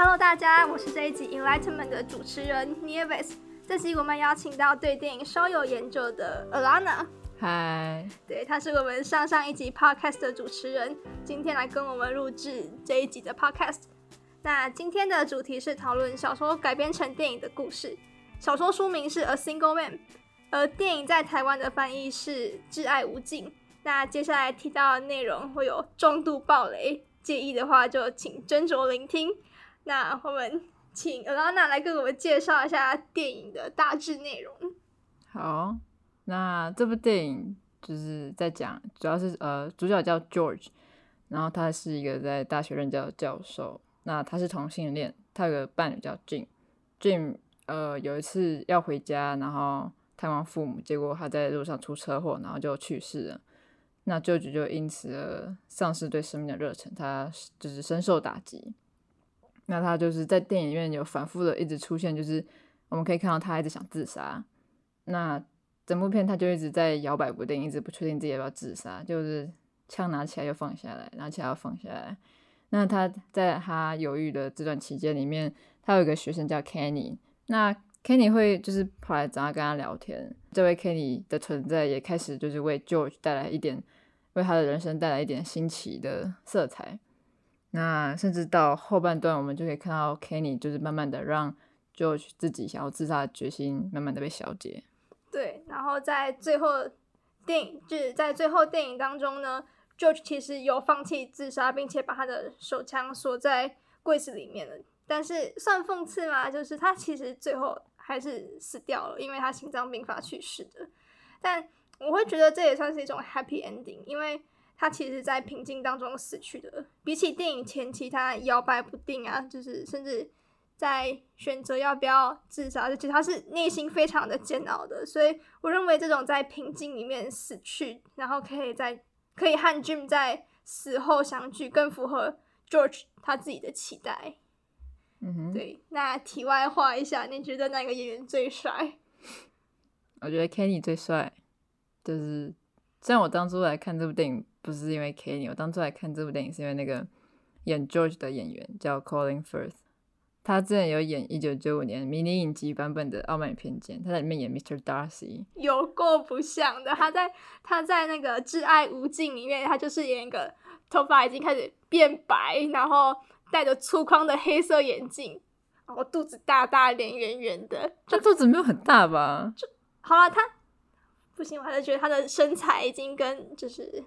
Hello，大家，我是这一集 Enlightenment 的主持人 Nieves。这集我们邀请到对电影稍有研究的 Alana。嗨，对，他是我们上上一集 Podcast 的主持人，今天来跟我们录制这一集的 Podcast。那今天的主题是讨论小说改编成电影的故事。小说书名是《A Single Man》，而电影在台湾的翻译是《挚爱无尽》。那接下来提到的内容会有重度暴雷，介意的话就请斟酌聆听。那我们请 Alana 来跟我们介绍一下电影的大致内容。好，那这部电影就是在讲，主要是呃，主角叫 George，然后他是一个在大学任教的教授。那他是同性恋，他有个伴侣叫 Jim。Jim 呃有一次要回家，然后探望父母，结果他在路上出车祸，然后就去世了。那 George 就因此而丧失对生命的热忱，他就是深受打击。那他就是在电影院有反复的一直出现，就是我们可以看到他一直想自杀。那整部片他就一直在摇摆不定，一直不确定自己要不要自杀，就是枪拿起来又放下来，拿起来又放下来。那他在他犹豫的这段期间里面，他有一个学生叫 Kenny。那 Kenny 会就是跑来找他跟他聊天。这位 Kenny 的存在也开始就是为 George 带来一点，为他的人生带来一点新奇的色彩。那甚至到后半段，我们就可以看到 Kenny 就是慢慢的让 George 自己想要自杀的决心慢慢的被消解。对，然后在最后电影就是在最后电影当中呢，George 其实有放弃自杀，并且把他的手枪锁在柜子里面了。但是算讽刺嘛，就是他其实最后还是死掉了，因为他心脏病发去世的。但我会觉得这也算是一种 happy ending，因为。他其实，在平静当中死去的。比起电影前期他摇摆不定啊，就是甚至在选择要不要自杀，其实他是内心非常的煎熬的。所以，我认为这种在平静里面死去，然后可以在可以和 Jim 在死后相聚，更符合 George 他自己的期待。嗯哼，对。那题外话一下，你觉得哪个演员最帅？我觉得 Kenny 最帅，就是虽然我当初来看这部电影。不是因为 Kenny，我当初来看这部电影是因为那个演 George 的演员叫 Colin Firth，他之前有演一九九五年迷你影集版本的《傲慢与偏见》，他在里面演 Mr. Darcy，有够不像的。他在他在那个《挚爱无尽》里面，他就是演一个头发已经开始变白，然后戴着粗框的黑色眼镜，然后肚子大大，脸圆圆的。他肚子没有很大吧？就好了，他不行，我还是觉得他的身材已经跟就是。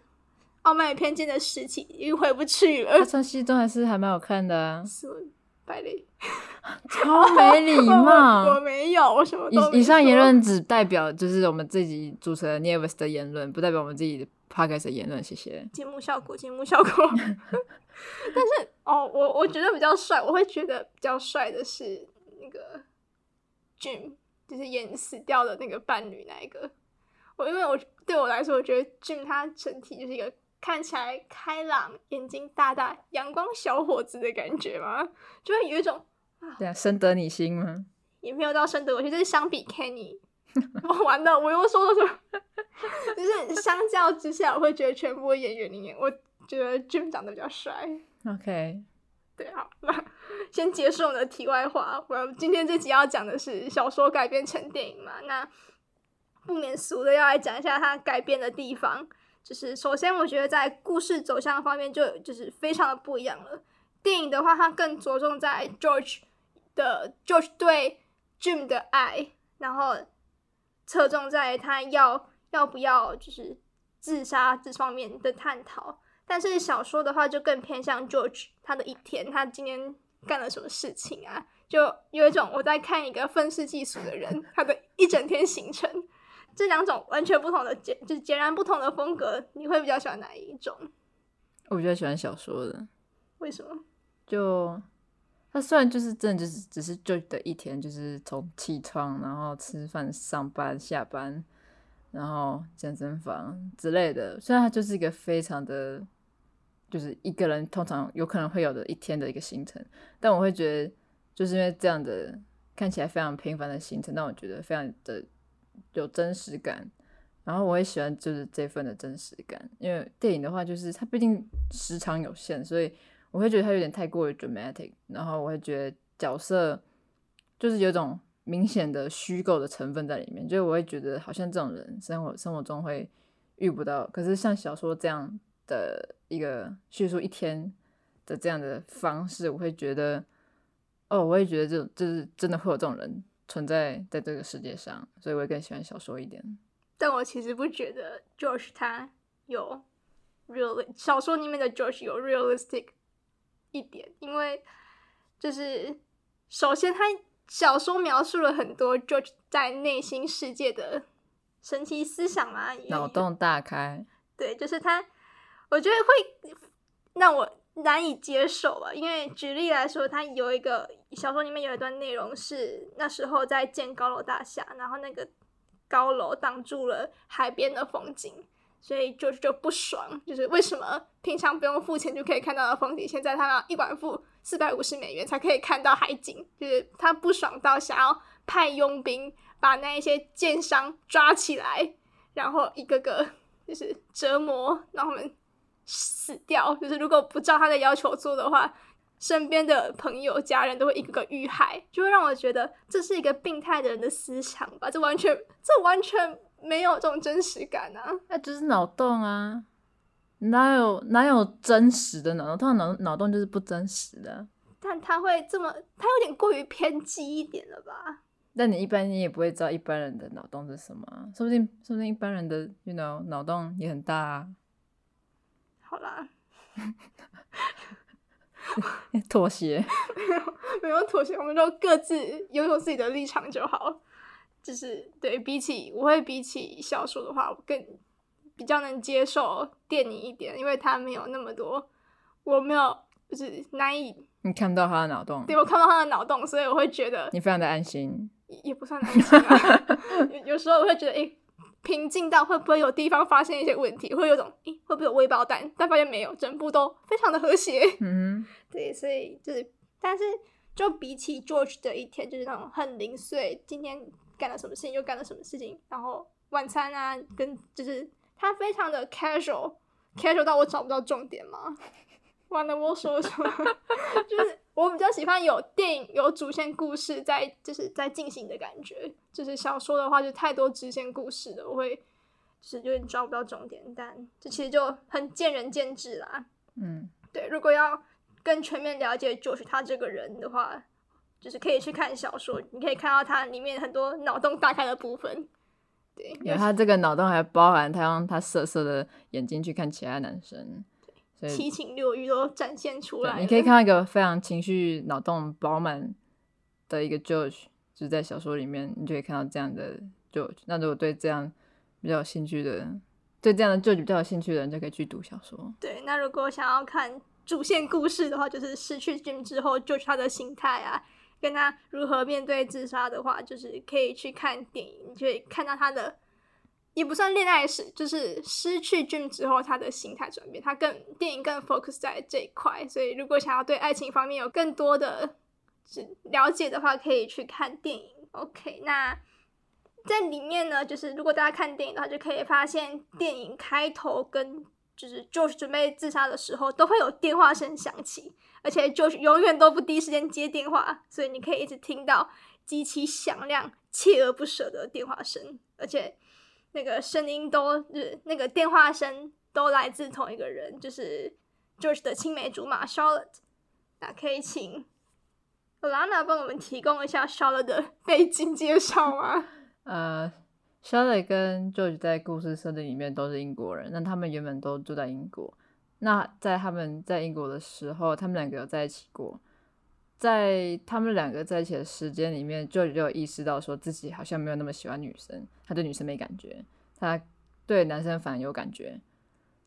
傲慢与偏见的时期已经回不去了。他穿西装还是还蛮好看的啊。是百丽，超没礼 貌。我没有，我什么以以上言论只代表就是我们自己主持人 Nevis 的言论，不代表我们自己的 Podcast 的言论。谢谢。节目效果，节目效果。但是哦，我我觉得比较帅，我会觉得比较帅的是那个 Jim，就是演死掉的那个伴侣那一个。我因为我对我来说，我觉得 Jim 他整体就是一个。看起来开朗、眼睛大大、阳光小伙子的感觉吗？就会有一种对啊，深得你心吗？也没有到深得我心，就是相比 Kenny，我完了，我又说了什么？就是相较之下，我会觉得全部演员里面，我觉得 Jim 长得比较帅。OK，对，好，那 先结束我的题外话。我今天这集要讲的是小说改编成电影嘛？那不免俗的要来讲一下它改编的地方。就是首先，我觉得在故事走向方面就就是非常的不一样了。电影的话，它更着重在 George 的 George 对 Jim 的爱，然后侧重在他要要不要就是自杀这方面的探讨。但是小说的话，就更偏向 George 他的一天，他今天干了什么事情啊？就有一种我在看一个愤世嫉俗的人他的一整天行程。这两种完全不同的截，就是截然不同的风格，你会比较喜欢哪一种？我比较喜欢小说的。为什么？就它虽然就是真的就是只是就的一天，就是从起床，然后吃饭、上班、下班，然后健身房之类的。虽然它就是一个非常的，就是一个人通常有可能会有的一天的一个行程，但我会觉得，就是因为这样的看起来非常平凡的行程，让我觉得非常的。有真实感，然后我也喜欢就是这份的真实感，因为电影的话就是它毕竟时长有限，所以我会觉得它有点太过于 dramatic，然后我会觉得角色就是有种明显的虚构的成分在里面，就是我会觉得好像这种人生活生活中会遇不到，可是像小说这样的一个叙述一天的这样的方式，我会觉得，哦，我会觉得这就是真的会有这种人存在在这个世界上，所以我也更喜欢小说一点。但我其实不觉得 George 他有 real 小说里面的 George 有 realistic 一点，因为就是首先他小说描述了很多 George 在内心世界的神奇思想嘛，脑洞大开，对，就是他，我觉得会让我难以接受啊。因为举例来说，他有一个小说里面有一段内容是那时候在建高楼大厦，然后那个高楼挡住了海边的风景，所以就就不爽，就是为什么平常不用付钱就可以看到的风景，现在他要一管付四百五十美元才可以看到海景，就是他不爽到想要派佣兵把那一些奸商抓起来，然后一个个就是折磨，让他们死掉。就是如果不照他的要求做的话，身边的朋友、家人都会一个个遇害，就会让我觉得这是一个病态的人的思想吧。这完全，这完全没有这种真实感啊！那就是脑洞啊，哪有哪有真实的脑洞？他的脑脑洞就是不真实的。但他会这么，他有点过于偏激一点了吧？但你一般你也不会知道一般人的脑洞是什么啊，说不定说不定一般人的，you know，脑洞也很大啊。好啦，妥协，没有没有妥协，我们都各自拥有自己的立场就好。就是对比起，我会比起小说的话，我更比较能接受电影一点，因为它没有那么多，我没有就是难以你看不到他的脑洞，对我看到他的脑洞，所以我会觉得你非常的安心。也也不算难心啊。有有时候我会觉得，诶、平静到会不会有地方发现一些问题，会有种，诶、会不会有微爆弹？但发现没有，整部都非常的和谐。嗯 对，所以就是，但是就比起 George 的一天，就是那种很零碎，今天干了什么事情，又干了什么事情，然后晚餐啊，跟就是他非常的 casual，casual 到我找不到重点嘛。完了，我说什么？就是我比较喜欢有电影有主线故事在，就是在进行的感觉。就是小说的话，就太多支线故事了，我会就是有点抓不到重点。但这其实就很见仁见智啦。嗯，对，如果要更全面了解 George 他这个人的话，就是可以去看小说，你可以看到他里面很多脑洞大开的部分。对，因为他这个脑洞还包含他用他色色的眼睛去看其他男生，七情六欲都展现出来你可以看到一个非常情绪脑洞饱满的一个 George，就是在小说里面，你就可以看到这样的 George。那如果对这样比较有兴趣的人，对这样的 George 比较有兴趣的人，就可以去读小说。对，那如果想要看主线故事的话，就是失去 Jim 之后，George 他的心态啊，跟他如何面对自杀的话，就是可以去看电影，你就可以看到他的。也不算恋爱史，就是失去 Jim 之后他的心态转变，他更电影更 focus 在这一块，所以如果想要对爱情方面有更多的了解的话，可以去看电影。OK，那在里面呢，就是如果大家看电影的话，就可以发现电影开头跟就是 George 准备自杀的时候，都会有电话声响起，而且 George 永远都不第一时间接电话，所以你可以一直听到极其响亮、锲而不舍的电话声，而且那个声音都是那个电话声都来自同一个人，就是 George 的青梅竹马 Charlotte。那可以请 Lana 帮我们提供一下 Charlotte 的背景介绍吗？呃，Charlotte 跟 George 在故事设定里面都是英国人，那他们原本都住在英国。那在他们在英国的时候，他们两个有在一起过。在他们两个在一起的时间里面就有意识到说自己好像没有那么喜欢女生，他对女生没感觉，他对男生反而有感觉。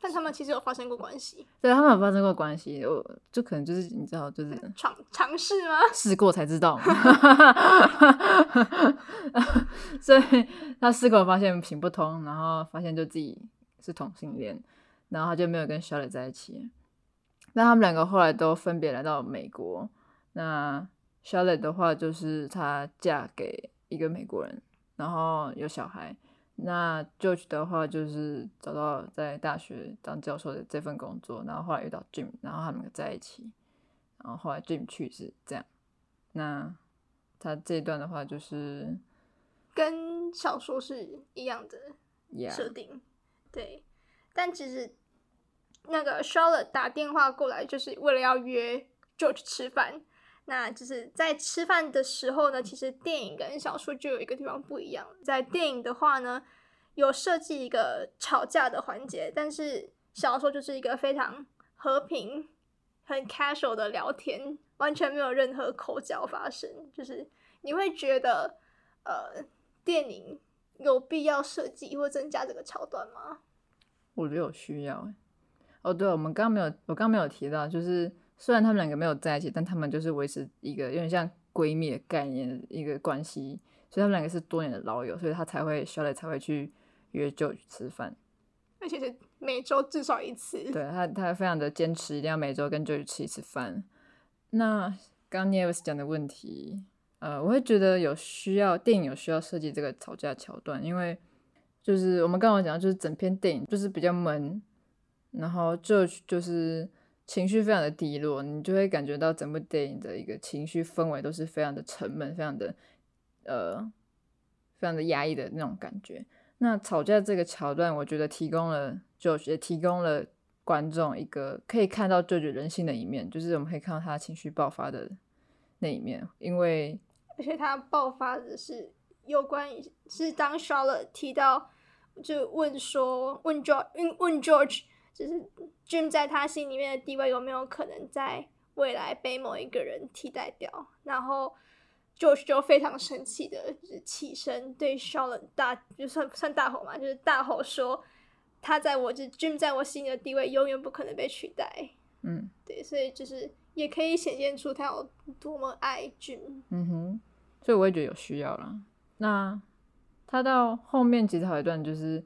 但他们其实有发生过关系，对他们有发生过关系，我就可能就是你知道，就是尝尝试吗？试过才知道嘛，所以他试过发现行不通，然后发现就自己是同性恋，然后他就没有跟 Charlotte 在一起。那他们两个后来都分别来到美国。那 Charlotte 的话，就是她嫁给一个美国人，然后有小孩。那 George 的话就是找到在大学当教授的这份工作，然后后来遇到 Jim，然后他们在一起，然后后来 Jim 去世，这样。那他这一段的话就是跟小说是一样的设定，对。但其实那个 Charlotte 打电话过来，就是为了要约 George 吃饭。那就是在吃饭的时候呢，其实电影跟小说就有一个地方不一样。在电影的话呢，有设计一个吵架的环节，但是小说就是一个非常和平、很 casual 的聊天，完全没有任何口角发生。就是你会觉得，呃，电影有必要设计或增加这个桥段吗？我觉得有需要。哦，对，我们刚没有，我刚没有提到，就是虽然他们两个没有在一起，但他们就是维持一个有点像闺蜜的概念的一个关系，所以他们两个是多年的老友，所以他才会 s o t 才会去约 George 吃饭。而且是每周至少一次。对他，他非常的坚持，一定要每周跟 George 吃一次饭。那刚刚 Neves 讲的问题，呃，我会觉得有需要电影有需要设计这个吵架桥段，因为就是我们刚刚讲，就是整篇电影就是比较闷，然后 George 就是情绪非常的低落，你就会感觉到整部电影的一个情绪氛围都是非常的沉闷，非常的呃，非常的压抑的那种感觉。那吵架这个桥段，我觉得提供了就也提供了观众一个可以看到 George 人性的一面，就是我们可以看到他情绪爆发的那一面，因为而且他爆发的是有关于是当 Charlotte 提到，就问说问 George 问问 George，就是 Jim 在他心里面的地位有没有可能在未来被某一个人替代掉，然后 George 就非常生气的，就是起身对 Charlotte 大就算算大吼嘛，就是大吼说他在我就 Jim 在我心里的地位永远不可能被取代。嗯对，所以就是也可以显现出他有多么爱 Jim。嗯哼，所以我也觉得有需要啦。那他到后面其实还有一段就是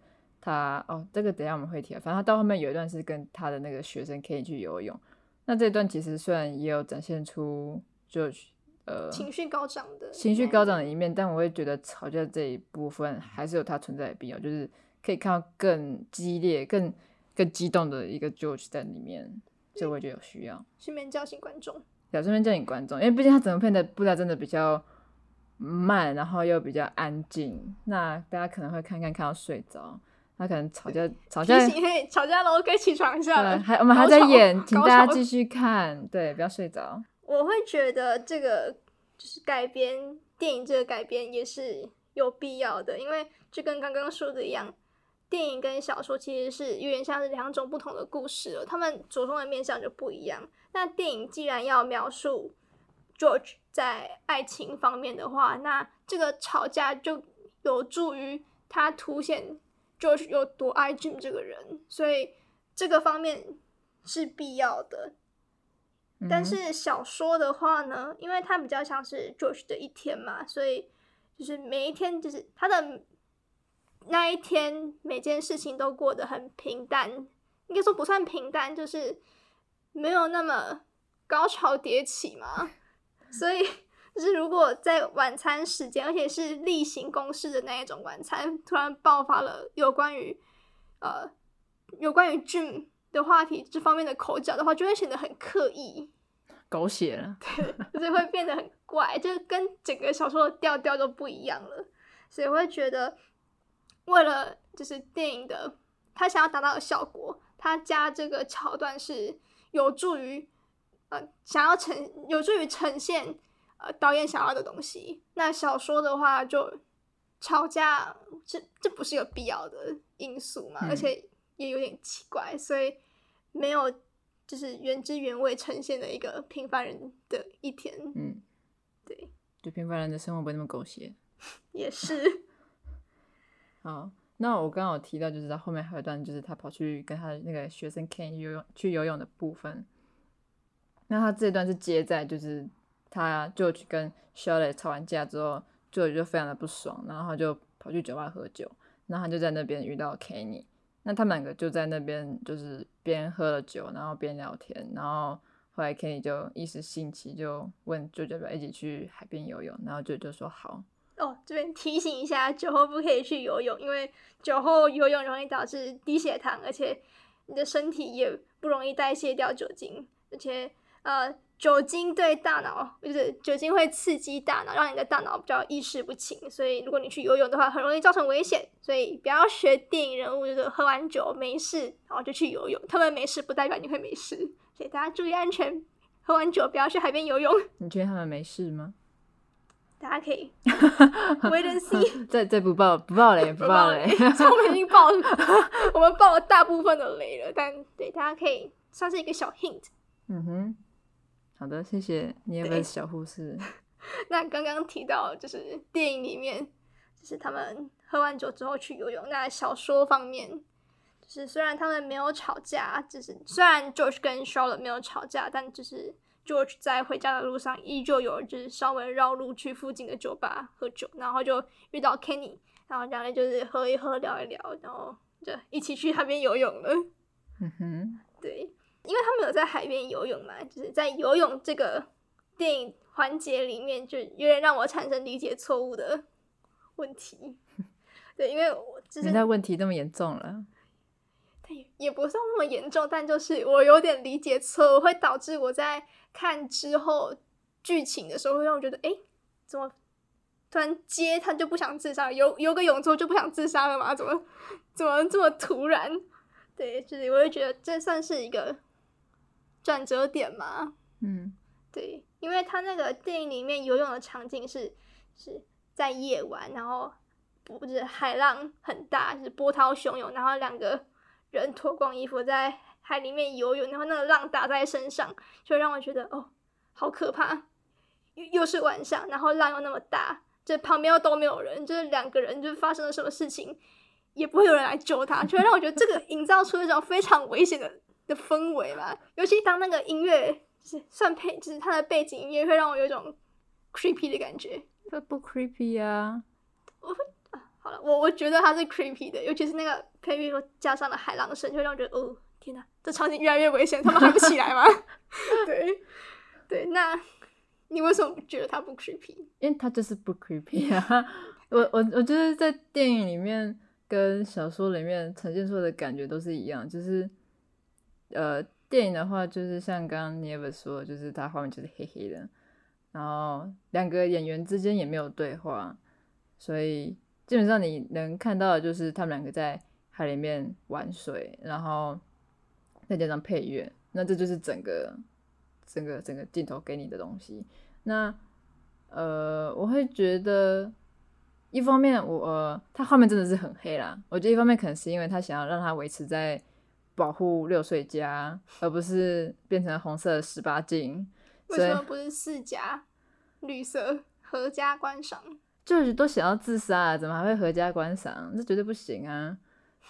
他哦，这个等一下我们会提啊，反正他到后面有一段是跟他的那个学生可以去游泳。那这段其实虽然也有展现出 George 呃情绪高涨的，情绪高涨的一面，但我会觉得吵架这一部分还是有它存在的必要，就是可以看到更激烈、更更激动的一个 George 在里面，所以我也觉得有需要。顺便叫醒观众。小顺便叫醒观众，因为毕竟他整个片的步调真的比较慢，然后又比较安静，那大家可能会看看看到睡着。他可能吵架吵架，吵架喽，该起床一下了，。还我们还在演，请大家继续看，对，不要睡着。我会觉得这个就是改编电影，这个改编也是有必要的，因为就跟刚刚说的一样，电影跟小说其实是有点像是两种不同的故事了，他们着重的面向就不一样。那电影既然要描述 George 在爱情方面的话，那这个吵架就有助于他凸显 George 有多爱 Jim 这个人，所以这个方面是必要的。但是小说的话呢，因为它比较像是 George 的一天嘛，所以就是每一天就是他的那一天，每件事情都过得很平淡，应该说不算平淡，就是没有那么高潮迭起嘛。所以就是如果在晚餐时间，而且是例行公事的那一种晚餐，突然爆发了有关于呃有关于 Jim 的话题这方面的口角的话，就会显得很刻意。狗血了，对就是会变得很怪，就是跟整个小说的调调都不一样了，所以我会觉得，为了就是电影的他想要达到的效果，他加这个桥段是有助于呃想要呈有助于呈现呃导演想要的东西。那小说的话就吵架，这这不是有必要的因素嘛，嗯而且也有点奇怪，所以没有就是原汁原味呈现的一个平凡人的一天，嗯，对，就平凡人的生活不会那么狗血。也是 好，那我刚刚有提到，就是他后面还有一段，就是他跑去跟他的那个学生 Ken 游泳去游泳的部分。那他这段是接在就是他就去跟 Charlotte 吵完架之后，就就非常的不爽，然后他就跑去酒吧喝酒，然后他就在那边遇到 Kenny，那他们两个就在那边就是边喝了酒，然后边聊天，然后后来 Kenny 就一时兴起就问舅舅要不要一起去海边游泳，然后舅舅说好，哦，这边提醒一下，酒后不可以去游泳，因为酒后游泳容易导致低血糖，而且你的身体也不容易代谢掉酒精，而且呃，酒精对大脑就是酒精会刺激大脑，让你的大脑比较意识不清，所以如果你去游泳的话，很容易造成危险。所以不要学电影人物，就是喝完酒没事，然后就去游泳。他们没事不代表你会没事，所以大家注意安全。喝完酒不要去海边游泳。你觉得他们没事吗？大家可以 wait and see。这这不爆不爆雷不爆雷，我们已经爆，我们爆了大部分的雷了。但对大家可以算是一个小 hint。嗯哼，好的，谢谢你，有个小护士。那刚刚提到就是电影里面，就是他们喝完酒之后去游泳。那小说方面，就是虽然他们没有吵架，就是虽然 George 跟 Charlotte 没有吵架，但就是。George 在回家的路上，依旧有就是稍微绕路去附近的酒吧喝酒，然后就遇到 Kenny，然后两人就是喝一喝聊一聊，然后就一起去海边游泳了。嗯哼，对，因为他们有在海边游泳嘛，就是在游泳这个电影环节里面，就有点让我产生理解错误的问题。对，因为我现在问题那么严重了。也不算那么严重，但就是我有点理解错误，会导致我在看之后剧情的时候，会让我觉得，哎，怎么突然接他就不想自杀，游游个泳之后就不想自杀了吗？怎么怎么这么突然？对，就是我会觉得这算是一个转折点嘛。嗯，对，因为他那个电影里面游泳的场景是是在夜晚，然后不是海浪很大，就是波涛汹涌，然后两个。人脱光衣服在海里面游泳，然后那个浪打在身上，就让我觉得哦，好可怕！又又是晚上，然后浪又那么大，这旁边又都没有人，就是两个人，就发生了什么事情也不会有人来救他，就会让我觉得这个营造出一种非常危险的的氛围吧。尤其当那个音乐就是算配，就是它的背景音乐会让我有一种 creepy 的感觉。这不 creepy 啊？我会。好了，我我觉得它是 creepy 的，尤其是那个配乐加上了海浪声，就会让我觉得哦，天哪，这场景越来越危险，他们还不起来吗？对对，那你为什么觉得它不 creepy？因为它就是不 creepy 啊！我我我觉得在电影里面跟小说里面呈现出的感觉都是一样，就是呃，电影的话就是像刚刚 Never 说，就是它画面就是黑黑的，然后两个演员之间也没有对话，所以。基本上你能看到的就是他们两个在海里面玩水，然后再加上配乐，那这就是整个整个整个镜头给你的东西。那呃，我会觉得一方面我他画面真的是很黑啦，我觉得一方面可能是因为他想要让它维持在保护六岁家，而不是变成红色十八禁。为什么不是四家绿色合家观赏？就是都想要自杀，怎么还会合家观赏？这绝对不行啊！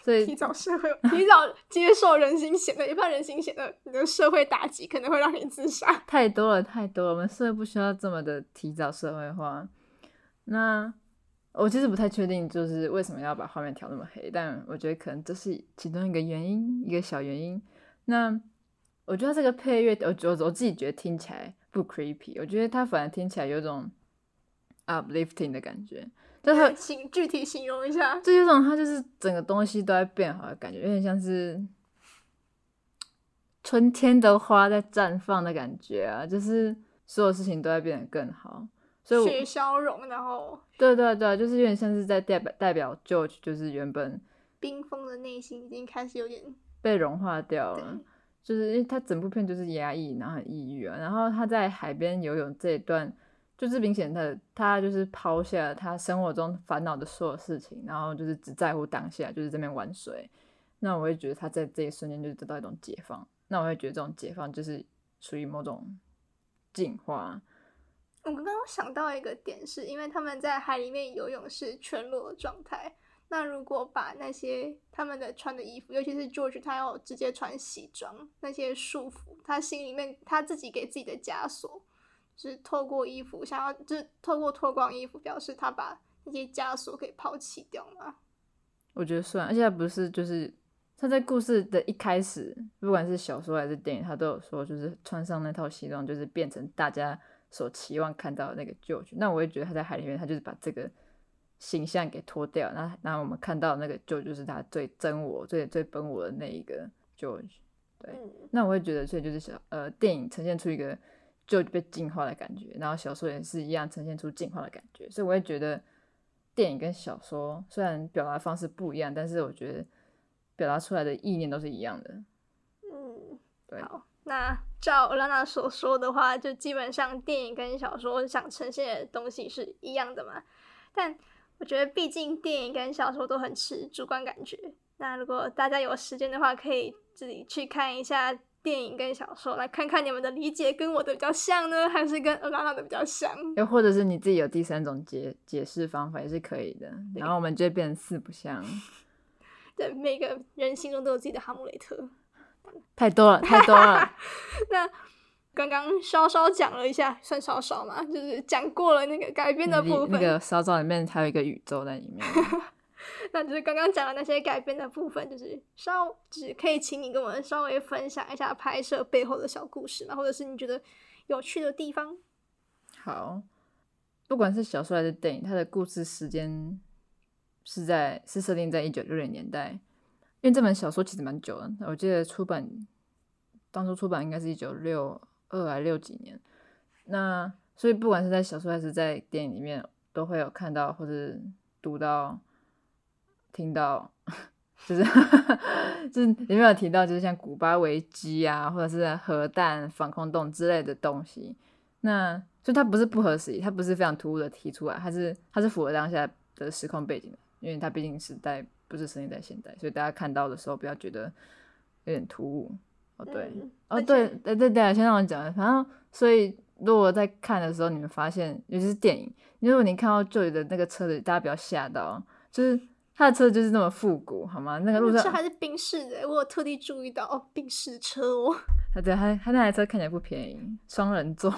所以提早社会，提早接受人心险恶，一怕人心险恶，你的社会打击可能会让你自杀。太多了，太多了，我们社会不需要这么的提早社会化。那我其实不太确定，就是为什么要把画面调那么黑，但我觉得可能这是其中一个原因，一个小原因。那我觉得这个配乐，我我我自己觉得听起来不 creepy，我觉得它反而听起来有种。uplifting 的感觉，就是 形具体形容一下，就有种它就是整个东西都在变好的感觉，有点像是春天的花在绽放的感觉啊，就是所有事情都在变得更好，所以雪消融，然后对对对，就是有点像是在代表代表 George，就是原本冰封的内心已经开始有点被融化掉了，就是因为他整部片就是压抑，然后很抑郁啊，然后他在海边游泳这一段。就是明显的，他就是抛下了他生活中烦恼的所有事情，然后就是只在乎当下，就是这边玩水。那我会觉得他在这一瞬间就得到一种解放。那我会觉得这种解放就是属于某种进化。我刚刚想到一个点，是因为他们在海里面游泳是全裸状态。那如果把那些他们的穿的衣服，尤其是 George，他要直接穿西装，那些束缚，他心里面他自己给自己的枷锁。是透过衣服想要，就是透过脱光衣服表示他把那些枷锁给抛弃掉吗？我觉得算，而且不是，就是他在故事的一开始，不管是小说还是电影，他都有说，就是穿上那套西装，就是变成大家所期望看到的那个 George。那我也觉得他在海里面，他就是把这个形象给脱掉，那那我们看到那个 George 就是他最真我、最最本我的那一个 George。对，嗯那我会觉得，所以就是小呃，电影呈现出一个 George 被进化的感觉，然后小说也是一样呈现出进化的感觉，所以我也觉得电影跟小说虽然表达方式不一样，但是我觉得表达出来的意念都是一样的。嗯，对好，那照拉娜所说的话，就基本上电影跟小说想呈现的东西是一样的嘛。但我觉得，毕竟电影跟小说都很吃主观感觉。那如果大家有时间的话，可以自己去看一下电影跟小说，来看看你们的理解跟我的比较像呢，还是跟拉娜的比较像？又或者是你自己有第三种解解释方法也是可以的，然后我们就会变成四不像，对，每个人心中都有自己的哈姆雷特。太多了，太多了。那刚刚稍稍讲了一下，算稍稍嘛，就是讲过了那个改编的部分。那个稍稍里面还有一个宇宙在里面。那就是刚刚讲的那些改编的部分，就是稍，就是可以请你跟我们稍微分享一下拍摄背后的小故事嘛，或者是你觉得有趣的地方。好，不管是小说还是电影，它的故事时间是在是设定在一九六零年代，因为这本小说其实蛮久的，我记得出版当初出版应该是一九六二还六几年，那所以不管是在小说还是在电影里面，都会有看到或者读到、听到，就是 就是里面有提到，就是像古巴危机啊，或者是核弹、防空洞之类的东西。那就它不是不合时宜，它不是非常突兀的提出来，它是它是符合当下的时空背景的，因为它毕竟是代不是设定在现代，所以大家看到的时候不要觉得有点突兀。哦，对，嗯哦，对，对对对，先让我讲，反正所以如果在看的时候，你们发现，尤其是电影，如果你看到 Joy 的那个车子，大家不要吓到，就是他的车就是那么复古，好吗？那个路上，这还是宾士的，我有特地注意到哦，宾士车哦。他对他他那台车看起来不便宜，双人座，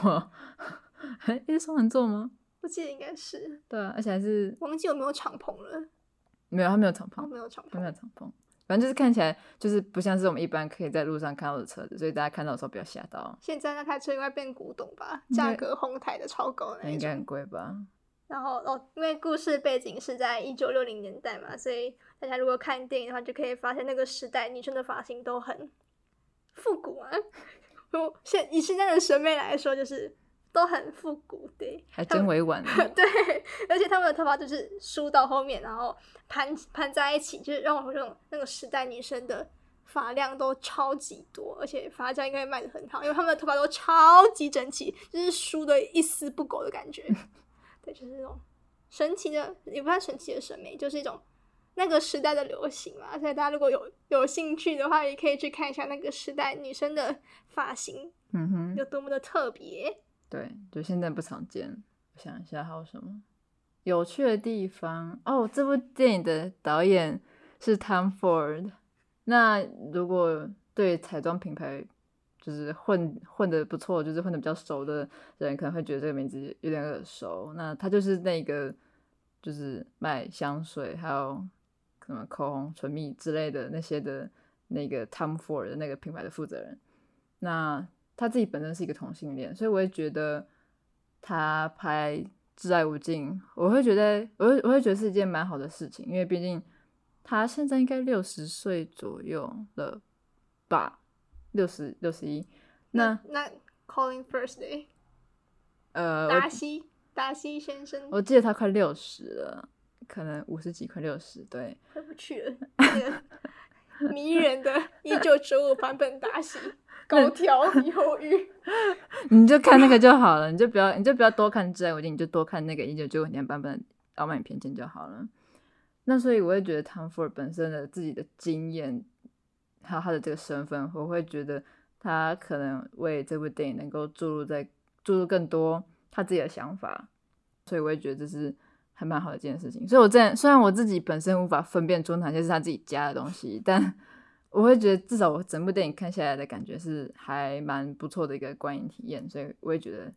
诶是双人座吗？我记得应该是，对啊，而且还是忘记有没有敞篷了，没有，他没有敞哦，篷，没有敞他没有。敞篷，反正就是看起来就是不像是我们一般可以在路上看到的车子，所以大家看到的时候不要吓到，现在那台车应该变古董吧，价格哄抬的超高应该很。贵吧？然后哦，因为故事背景是在一九六零年代嘛，所以大家如果看电影的话，就可以发现那个时代女生的发型都很复古啊。我现以现在的审美来说，就是都很复古，对，还真委婉。对，而且他们的头发就是梳到后面，然后盘盘在一起，就是让我有种那个时代女生的发量都超级多，而且发胶应该卖的很好，因为他们的头发都超级整齐，就是梳的一丝不苟的感觉。对，就是那种神奇的，也不算神奇的审美，就是一种那个时代的流行嘛。所以大家如果有有兴趣的话，也可以去看一下那个时代女生的发型嗯哼，有多么的特别。对，就现在不常见。我想一下还有什么有趣的地方哦。这部电影的导演是 Tom Ford。那如果对彩妆品牌就是混混的不错，就是混的比较熟的人，可能会觉得这个名字有点耳熟。那他就是那个就是卖香水还有什么口红、唇蜜之类的那些的那个 Tom Ford 的那个品牌的负责人。那他自己本身是一个同性恋，所以我也觉得他拍《挚爱无尽》，我会觉得，我会我会觉得是一件蛮好的事情，因为毕竟他现在应该六十岁左右了吧，六十六十一。那那 Calling First Day，呃，达西达西先生我记得他快六十了，可能五十几，快六十，对。回不去了，迷人的一九九五版本达西，高挑忧郁。你就看那个 就好了，你就不要，你就不要多看《挚爱无尽》，你就多看那个一九九五年版本的《傲慢与偏见》就好了。那所以我会觉得 Tom Ford 本身的自己的经验，还有他的这个身份，我会觉得他可能为这部电影能够注入在注入更多他自己的想法，所以我也觉得这是还蛮好的一件事情。所以我这样虽然我自己本身无法分辨出哪些是他自己加的东西，但我会觉得至少我整部电影看下来的感觉是还蛮不错的一个观影体验，所以我也觉得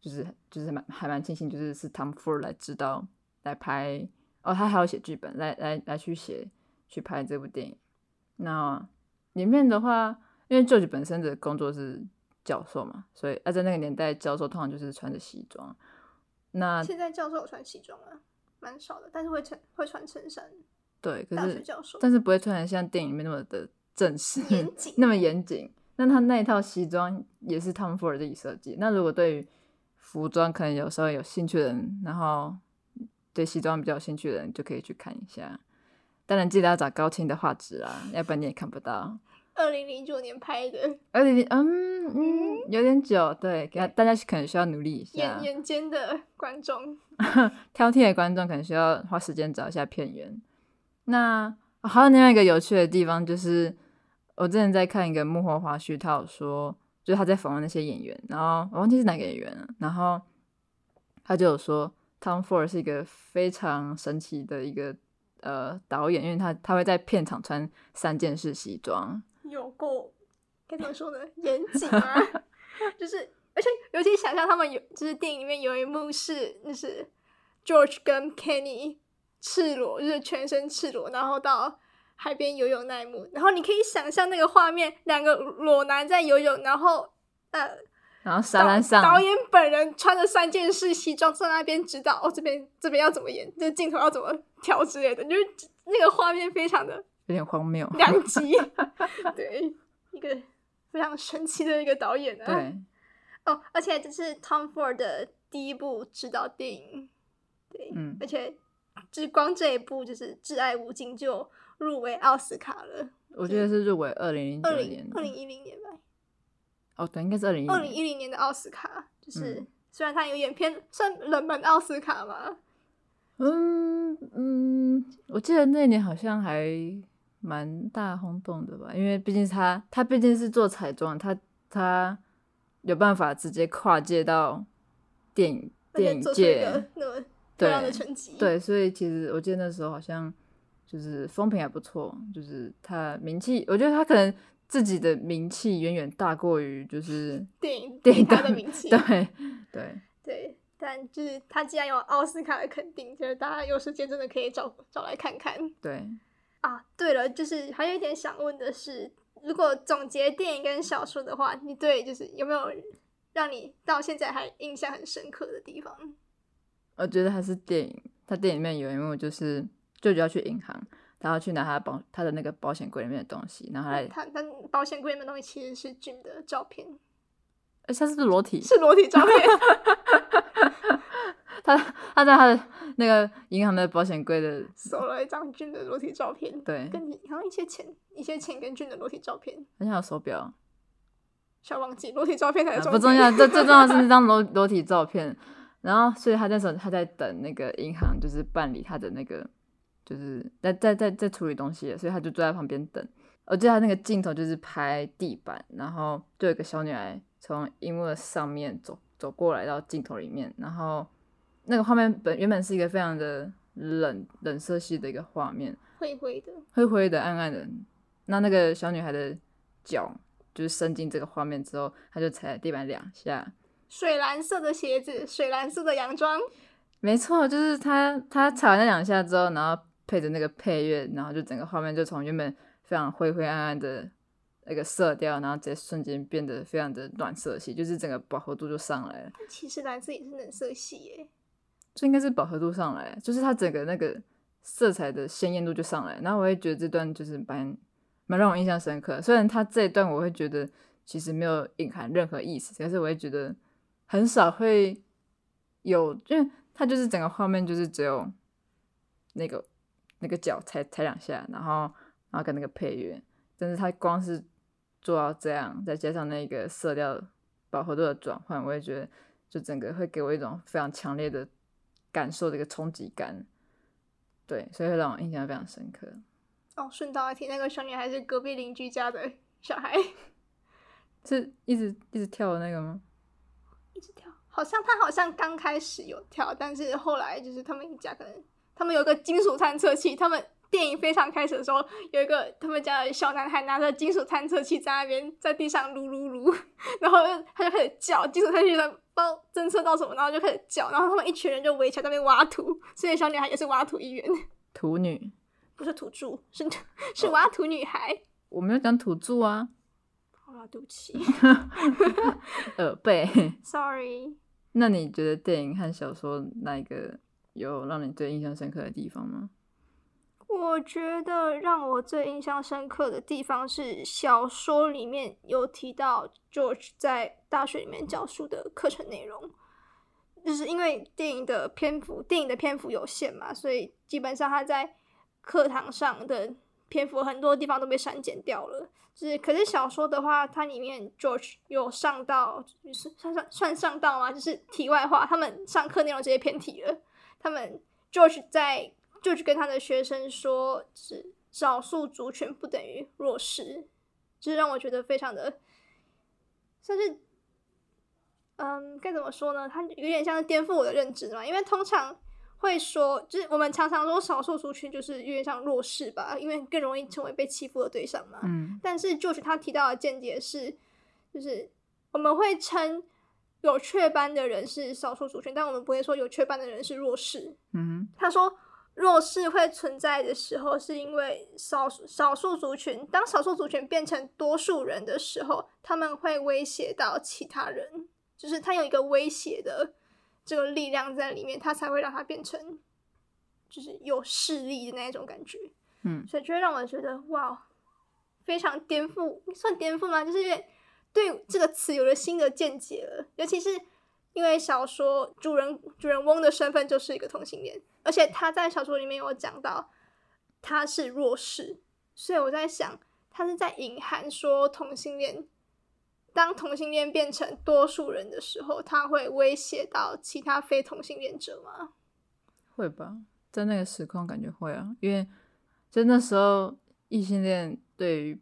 就是就是蛮还蛮庆幸，就是是 Tom Ford 来指导来拍哦，他还要写剧本来来来去写去拍这部电影。那里面的话，因为 George 本身的工作是教授嘛，所以啊，在那个年代，教授通常就是穿着西装。那现在教授有穿西装啊，蛮少的，但是会穿会穿衬衫。对，可是但是不会穿的像电影里面那么的正式，那么严谨。那他那一套西装也是 Tom Ford 自己设计。那如果对于服装可能有时候有兴趣的人，然后对西装比较有兴趣的人，就可以去看一下。当然记得要找高清的画质啊，要不然你也看不到。二零零九年拍的，而且嗯嗯有点久，对，给大家可能需要努力一下眼。眼尖的观众，挑剔的观众可能需要花时间找一下片源。那还有另外一个有趣的地方，就是我之前在看一个幕后花絮，他有说，就是他在访问那些演员，然后我忘记是哪个演员了，然后他就有说，Tom Ford 是一个非常神奇的一个呃导演，因为他他会在片场穿三件式西装，有够该怎么说呢？严谨啊，就是而且尤其想象他们有，就是电影里面有一幕是，就是 George 跟 Kenny 赤裸，就是全身赤裸，然后到海边游泳那一幕，然后你可以想象那个画面，两个裸男在游泳，然后呃。然后沙滩上导导演本人穿着三件式西装在那边指导，哦，这边这边要怎么演，这镜头要怎么调之类的，就是那个画面非常的有点荒谬。两 极，对，一个非常神奇的一个导演啊。对，哦，而且这是 Tom Ford 的第一部指导电影，对，嗯而且就是光这一部就是《挚爱无尽》就入围奥斯卡了，我觉得是入围二零零二九年的。零二零一零年吧，哦，对，应该是二零一二零一零年的奥斯卡，就是、嗯。虽然它有点偏算冷门奥斯卡嘛，嗯嗯，我记得那年好像还蛮大轰动的吧，因为毕竟是他他毕竟是做彩妆，他他有办法直接跨界到电影电影界，那么漂亮的对成绩，，对，所以其实我记得那时候好像就是风评还不错，就是他名气，我觉得他可能自己的名气远远大过于就是 电影电影的名 气，对对对，但就是他既然有奥斯卡的肯定，就是大家有时间真的可以找找来看看对，啊。对了，就是还有一点想问的是，如果总结电影跟小说的话，你对就是有没有让你到现在还印象很深刻的地方？我觉得还是电影，他电影里面有一幕就是舅舅要去银行，他要去拿他的保他的那个保险柜里面的东西，然后他来，他他保险柜里面的东西其实是 Jim 的照片，哎、他是不是裸体？是裸体照片。他他在他的那个银行的保险柜的，搜了一张俊的裸体照片，对，跟你好像一些钱，一些钱跟俊的裸体照片，好像有手表，小忘记裸体照片才啊是不重要，最最重要的是那张裸裸体照片。然后，所以他那时候他在等那个银行，就是办理他的那个，就是在在在在处理东西，所以他就坐在旁边等。我记得他那个镜头就是拍地板，然后就有一个小女孩从荧幕的上面走走过来到镜头里面，然后那个画面本原本是一个非常的冷冷色系的一个画面，灰灰的，灰灰的、暗暗的。那那个小女孩的脚就是伸进这个画面之后，她就踩在地板两下。水蓝色的鞋子，水蓝色的洋装，没错，就是他，他踩完那两下之后，然后配着那个配乐，然后就整个画面就从原本非常灰灰暗暗的那个色调，然后直接瞬间变得非常的暖色系，就是整个饱和度就上来了。但其实蓝色也是冷色系耶。这应该是饱和度上来，就是它整个那个色彩的鲜艳度就上来。然后我会觉得这段就是蛮蛮让我印象深刻。虽然它这一段我会觉得其实没有隐含任何意思，但是我会觉得很少会有，因为它就是整个画面就是只有那个那个脚踩踩两下，然后然后跟那个配乐，但是它光是做到这样，再加上那个色调饱和度的转换，我也觉得就整个会给我一种非常强烈的感受的一个冲击感，对，所以会让我印象非常深刻。哦，顺道一提，那个小女孩是隔壁邻居家的小孩，是一直一直跳的那个吗？一直跳，好像他好像刚开始有跳，但是后来就是他们一家可能他们有个金属探测器，他们电影非常开始的时候，有一个他们家的小男孩拿着金属探测器在那边在地上撸撸撸，然后他就开始叫，金属探测器在不知道侦测到什么，然后就开始叫，然后他们一群人就围起来在那边挖土，所以小女孩也是挖土一员，土女，不是土著，是是挖土女孩。我没有讲土著啊，好啦，对不起 耳背。sorry。那你觉得电影和小说哪一个有让你最印象深刻的地方吗？我觉得让我最印象深刻的地方是小说里面有提到 George 在大学里面教书的课程内容，就是因为电影的篇幅，电影的篇幅有限嘛，所以基本上他在课堂上的篇幅很多地方都被删减掉了。是，可是小说的话，它里面 George 有上到，就是算算算上到吗？就是题外话，他们上课内容直接偏题了。他们 George 在 George 跟他的学生说，是少数族群不等于弱势，就是让我觉得非常的，算是，嗯，该怎么说呢？它有点像是颠覆我的认知嘛，因为通常会说，就是我们常常说少数族群就是有点像弱势吧，因为更容易成为被欺负的对象嘛。嗯但是 George 他提到的见解是，就是我们会称有雀斑的人是少数族群，但我们不会说有雀斑的人是弱势。嗯他说，弱势会存在的时候，是因为少数少数族群，当少数族群变成多数人的时候，他们会威胁到其他人，就是他有一个威胁的这个力量在里面，他才会让他变成就是有势力的那一种感觉。嗯所以就会让我觉得哇，非常颠覆，算颠覆吗？就是对这个词有了新的见解了，尤其是因为小说主人主人翁的身份就是一个同性恋，而且他在小说里面有讲到他是弱势，所以我在想，他是在隐含说同性恋。当同性恋变成多数人的时候，他会威胁到其他非同性恋者吗？会吧，在那个时空感觉会啊，因为就那时候异性恋对于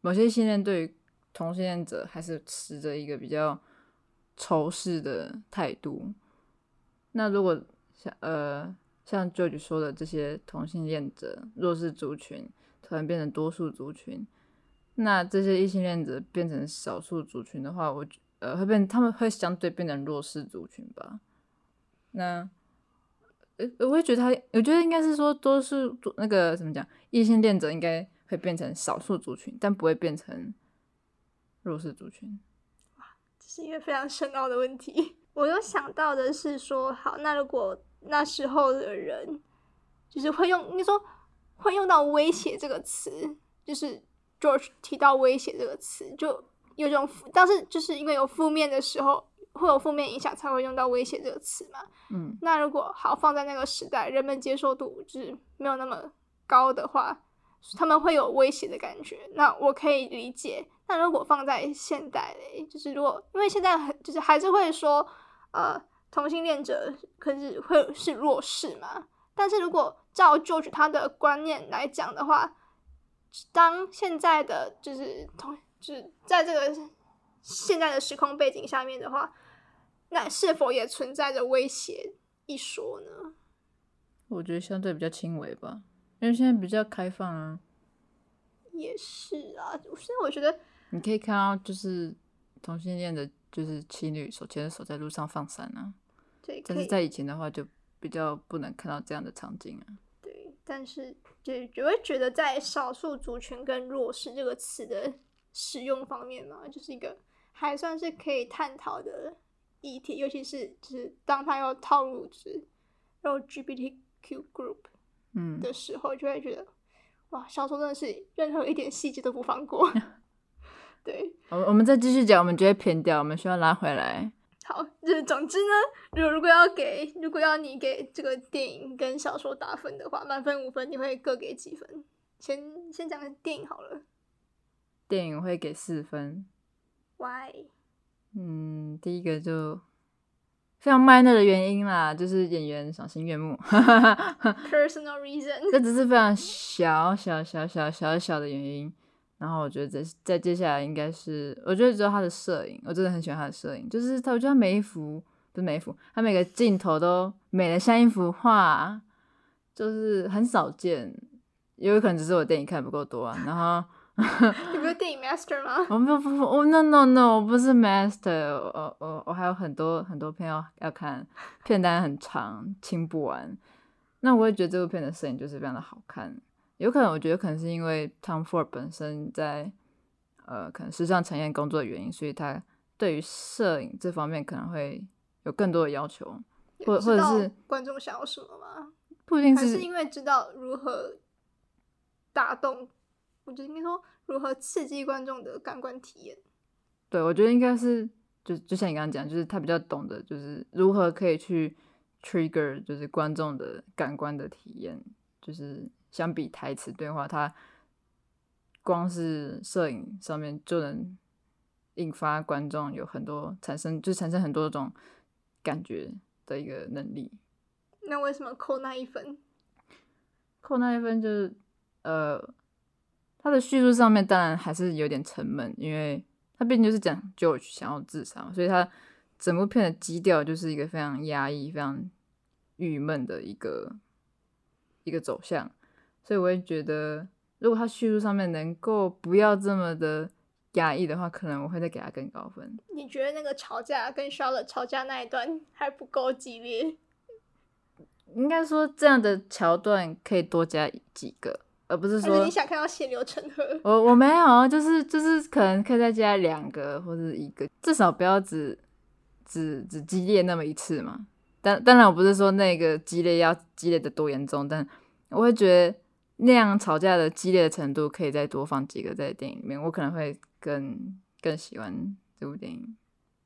某些异性恋对于同性恋者还是持着一个比较仇视的态度。那如果像呃像舅舅说的这些同性恋者弱势族群突然变成多数族群，那这些异性恋者变成少数族群的话，我呃会变他们会相对变成弱势族群吧。那呃，我会觉得他，我觉得应该是说多数族那个怎么讲，异性恋者应该会变成少数族群，但不会变成弱势族群。哇这是一个非常深奥的问题。我有想到的是说，好，那如果那时候的人就是会用，你说会用到威胁这个词，就是 George 提到威胁这个词，就有种负，但是就是因为有负面的时候，会有负面影响才会用到威胁这个词嘛。嗯那如果好放在那个时代，人们接受度就是没有那么高的话，他们会有威胁的感觉。那我可以理解。那如果放在现代嘞，就是如果因为现在很就是还是会说，呃，同性恋者可是会是弱势嘛。但是如果照 George 他的观念来讲的话，当现在的就是同就是在这个现在的时空背景下面的话，那是否也存在着威胁一说呢？我觉得相对比较轻微吧，因为现在比较开放啊。也是啊，所以我觉得你可以看到，就是同性恋的，就是情侣手牵着手在路上放闪啊。对，但是在以前的话，就比较不能看到这样的场景啊。对，但是就就会觉得在少数族群跟弱势这个词的使用方面嘛，就是一个还算是可以探讨的议题，尤其是就是当他要套入就是 LGBTQ group 嗯，的时候，就会觉得哇，小说真的是任何一点细节都不放过。对，我我们再继续讲，我们直接偏掉，我们需要拉回来。好，就是总之呢，如果如果要给，如果要你给这个电影跟小说打分的话，满分五分，你会各给几分？先先讲电影好了电影会给四分。，Why？嗯，第一个就非常 minor 的原因啦，就是演员赏心悦目，Personal reason，这只是非常小小小小小小的原因。然后我觉得再再接下来应该是，我觉得只有他的摄影，我真的很喜欢他的摄影，就是他，我觉得他每一幅不是每一幅，他每个镜头都美的像一幅画，就是很少见。也有可能只是我电影看不够多啊，然后。你不是电影 master 吗？我不不不，我 no no no，我不是 master，我我我还有很多很多片要要看，片单很长，清不完。那我也觉得这部片的摄影就是非常的好看，有可能我觉得可能是因为 Tom Ford 本身在呃可能时尚产业工作的原因，所以他对于摄影这方面可能会有更多的要求，或或者是观众想要什么吗？不一定是因为知道如何打动，我觉得应该说如何刺激观众的感官体验。对，我觉得应该是就就像你刚刚讲，就是他比较懂得就是如何可以去 trigger 就是观众的感官的体验，就是相比台词对话，它光是摄影上面就能引发观众有很多产生，就产生很多种感觉的一个能力。那为什么扣那一分？扣那一分就是，呃，他的叙述上面当然还是有点沉闷，因为他毕竟就是讲 George 想要自杀，所以他整部片的基调就是一个非常压抑、非常郁闷的一个一个走向。所以我也觉得，如果他叙述上面能够不要这么的压抑的话，可能我会再给他更高分。你觉得那个吵架跟 Charlotte 吵架那一段 还不够激烈？应该说这样的桥段可以多加几个，而不是说你想看到血流成河。我我没有，就是就是可能可以再加两个或者一个，至少不要只只只激烈那么一次嘛。但当然我不是说那个激烈要激烈的多严重，但我会觉得那样吵架的激烈的程度可以再多放几个在电影里面，我可能会更更喜欢这部电影。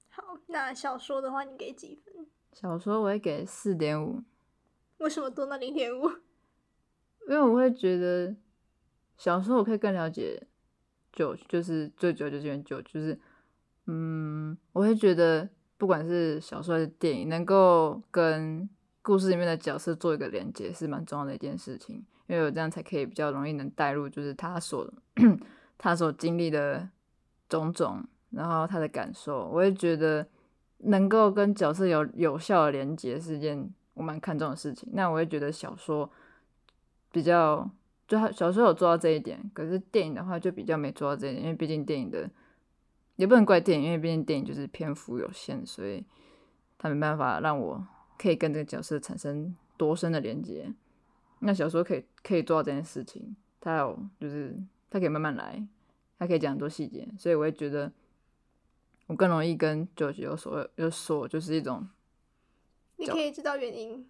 好，那小说的话你给几分？小说我会给四点五。为什么多那零点五？因为我会觉得小时候我可以更了解九，就是最久就是因为九，就是嗯，我会觉得不管是小说还是电影，能够跟故事里面的角色做一个连接是蛮重要的一件事情，因为我这样才可以比较容易能带入，就是他所 他所经历的种种，然后他的感受，我也觉得能够跟角色有有效的连接是件。我蛮看重的事情，那我也觉得小说比较，就他小说有做到这一点，可是电影的话就比较没做到这一点，因为毕竟电影的也不能怪电影，因为毕竟电影就是篇幅有限，所以他没办法让我可以跟这个角色产生多深的连接。那小说可以可以做到这件事情，他有就是他可以慢慢来，他可以讲很多细节，所以我会觉得我更容易跟九九有所有所就是一种。你可以知道原因，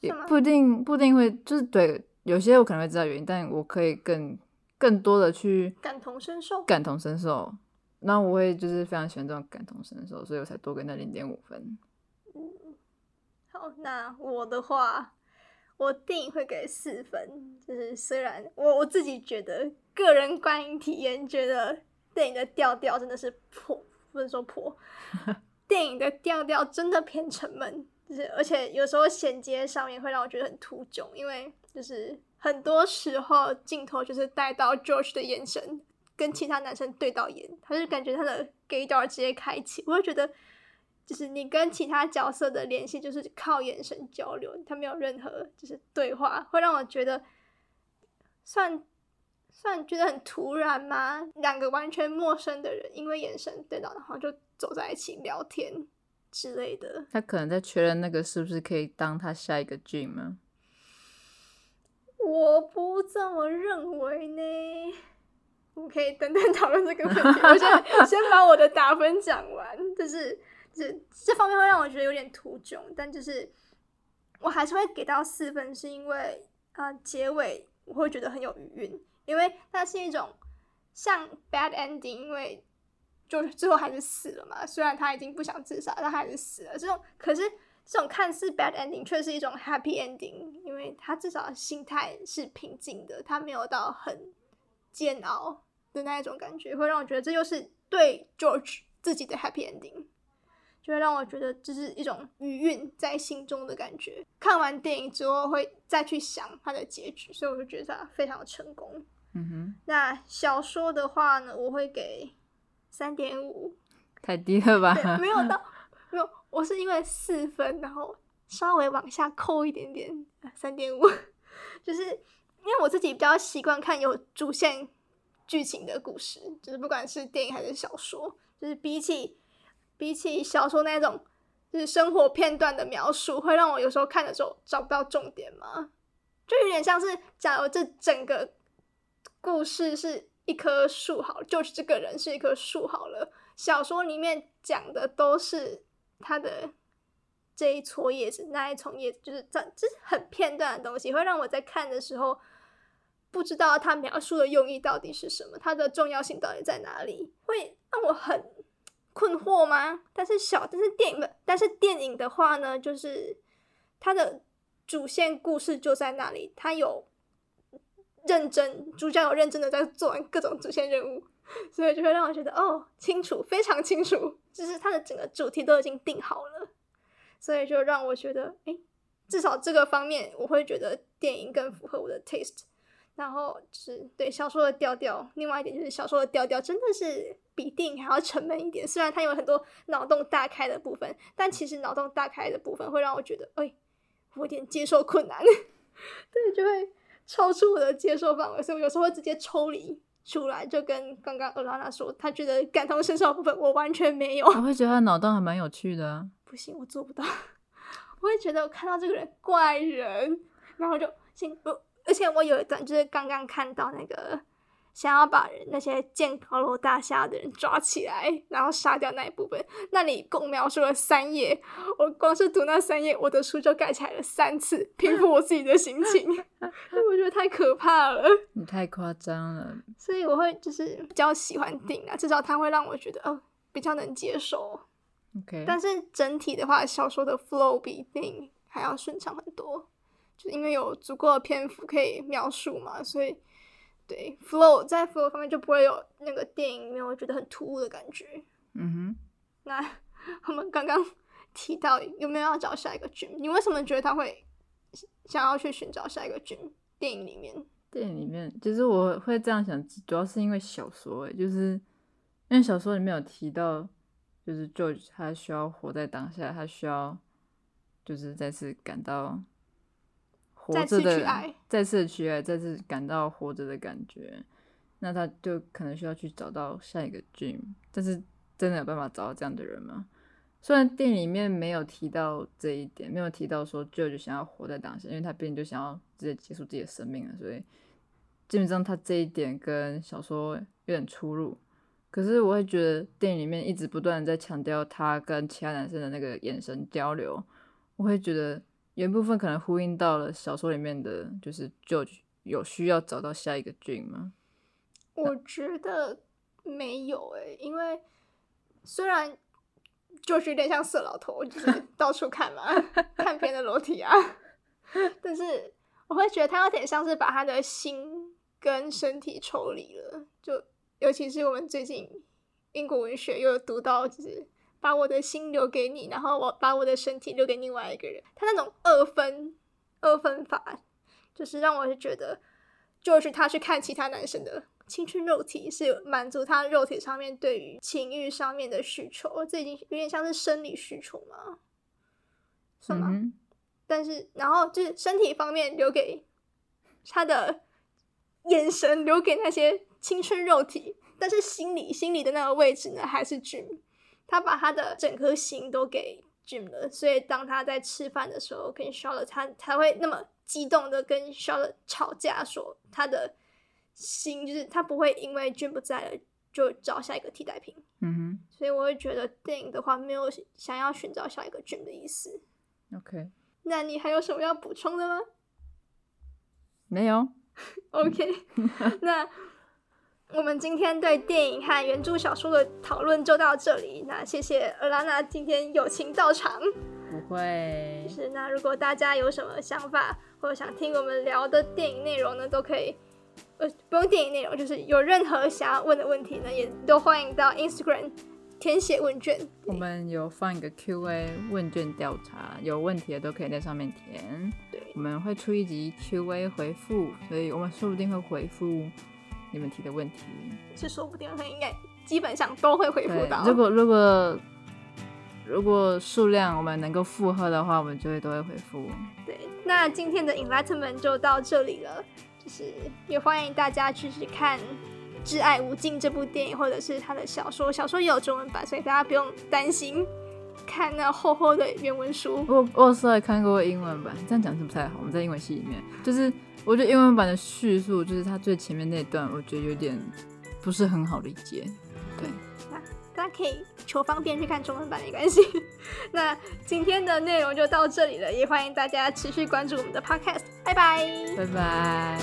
也不一定不一定会，就是对有些我可能会知道原因，但我可以更更多的去感同身受，感同身受。那我会就是非常喜欢这种感同身受，所以我才多给那零点五分。嗯，好，那我的话，我电影会给四分，就是虽然我我自己觉得个人观影体验，觉得电影的调调真的是破，不能说破。电影的调调真的偏沉闷，就是而且有时候衔接上面会让我觉得很突囧，因为就是很多时候镜头就是带到 George 的眼神跟其他男生对到眼，他就感觉他的 gay door 直接开启，我就觉得就是你跟其他角色的联系就是靠眼神交流，他没有任何就是对话，会让我觉得算算觉得很突然吗？两个完全陌生的人因为眼神对到，然后就。走在一起聊天之类的，他可能在确认那个是不是可以当他下一个 dream 吗？我不这么认为呢。我们可以等等讨论这个问题。我先 先把我的打分讲完，就是这这方面会让我觉得有点突囧，但就是我还是会给到四分，是因为啊结尾我会觉得很有余韵，因为它是一种像 bad ending，因为。就最后还是死了嘛，虽然他已经不想自杀，但还是死了。这种可是这种看似 bad ending 却是一种 happy ending，因为他至少心态是平静的，他没有到很煎熬的那一种感觉，会让我觉得这就是对 George 自己的 happy ending，就会让我觉得这是一种余韵在心中的感觉。看完电影之后会再去想它的结局，所以我就觉得它非常的成功。嗯哼，那小说的话呢，我会给。三点五，太低了吧？没有到，没有，我是因为四分，然后稍微往下扣一点点，三点五，就是因为我自己比较习惯看有主线剧情的故事，就是不管是电影还是小说，就是比起比起小说那种就是生活片段的描述，会让我有时候看的时候找不到重点吗，就有点像是假如这整个故事是。一棵树好，就是这个人是一棵树好了。小说里面讲的都是他的这一撮叶子，那一丛叶子，就是这这是很片段的东西，会让我在看的时候不知道他描述的用意到底是什么，它的重要性到底在哪里，会让我很困惑吗？但是小，但是电影的，但是电影的话呢，就是它的主线故事就在那里，它有认真，主角有认真的在做完各种主线任务。所以就会让我觉得哦，清楚，非常清楚，就是它的整个主题都已经定好了，所以就让我觉得，哎，至少这个方面我会觉得电影更符合我的 taste。然后是对小说的调调，另外一点就是小说的调调真的是比电影还要沉闷一点。虽然它有很多脑洞大开的部分，但其实脑洞大开的部分会让我觉得，哎，我有点接受困难，对，就会超出我的接受范围，所以我有时候会直接抽离。出来就跟刚刚欧拉娜说，他觉得感同身受的部分我完全没有。我会觉得他脑洞还蛮有趣的。不行，我做不到。我会觉得我看到这个人怪人，然后就先不，而且我有一段就是刚刚看到那个。想要把人那些建高楼大厦的人抓起来，然后杀掉那一部分，那里共描述了三页，我光是读那三页，我的书就盖起来了三次，平复我自己的心情，我觉得太可怕了。你太夸张了。所以我会就是比较喜欢电影啊，至少它会让我觉得哦比较能接受。OK，但是整体的话，小说的 flow 比电影还要顺畅很多，就因为有足够的篇幅可以描述嘛，所以。对，flow 在 flow 方面就不会有那个电影里面我觉得很突兀的感觉。嗯哼，那我们刚刚 提到有没有要找下一个剧？你为什么觉得他会想要去寻找下一个剧？电影里面，电影里面，其实我会这样想，主要是因为小说，诶，就是因为小说里面有提到，就是 George 他需要活在当下，他需要就是再次感到。活着的，再次去爱，再次感到活着的感觉，那他就可能需要去找到下一个 dream，但是真的有办法找到这样的人吗？虽然电影里面没有提到这一点，没有提到说 George 想要活在当下，因为他毕竟就想要直接结束自己的生命了，所以基本上他这一点跟小说有点出入。可是我会觉得电影里面一直不断的在强调他跟其他男生的那个眼神交流，我会觉得。有一部分可能呼应到了小说里面的，就是就有需要找到下一个 dream 吗？我觉得没有诶，因为虽然就是有点像色老头，就是 到处看嘛，看别人的裸体啊，但是我会觉得他有点像是把他的心跟身体抽离了，就尤其是我们最近英国文学又有读到，就是。把我的心留给你，然后我把我的身体留给另外一个人。他那种二分二分法，就是让我是觉得，就是他去看其他男生的青春肉体，是满足他肉体上面对于情欲上面的需求。这已经有点像是生理需求嘛，是吗？但是，然后就是身体方面留给他的眼神，留给那些青春肉体，但是心理心理的那个位置呢，还是。他把他的整颗心都给 Jim 了，所以当他在吃饭的时候跟 Charlotte，他才会那么激动的跟 Charlotte 吵架，说他的心就是他不会因为 Jim 不在了就找下一个替代品。嗯哼，所以我会觉得电影的话没有想要寻找下一个 Jim 的意思。OK，那你还有什么要补充的吗？没有。OK，那。我们今天对电影和原著小说的讨论就到这里。那谢谢尔拉娜今天友情到场。不会。是那如果大家有什么想法或者想听我们聊的电影内容呢，都可以呃不用电影内容，就是有任何想要问的问题呢，也都欢迎到 Instagram 填写问卷。我们有放一个 Q&A 问卷调查，有问题的都可以在上面填。对，我们会出一集 Q&A 回复，所以我们说不定会回复。你们提的问题是说不定，他应该基本上都会回复到。如果如果如果数量我们能够负荷的话，我们就会都会回复。对，那今天的 Enlightenment 就到这里了，就是也欢迎大家去看《挚爱无尽》这部电影，或者是他的小说，小说也有中文版，所以大家不用担心看那厚厚的原文书。我我稍微看过英文版，这样讲是不太好。我们在英文系里面就是。我觉得英文版的叙述，就是它最前面那段，我觉得有点不是很好理解。对，大家可以求方便去看中文版，没关系。那今天的内容就到这里了，也欢迎大家持续关注我们的 podcast。拜拜，拜拜。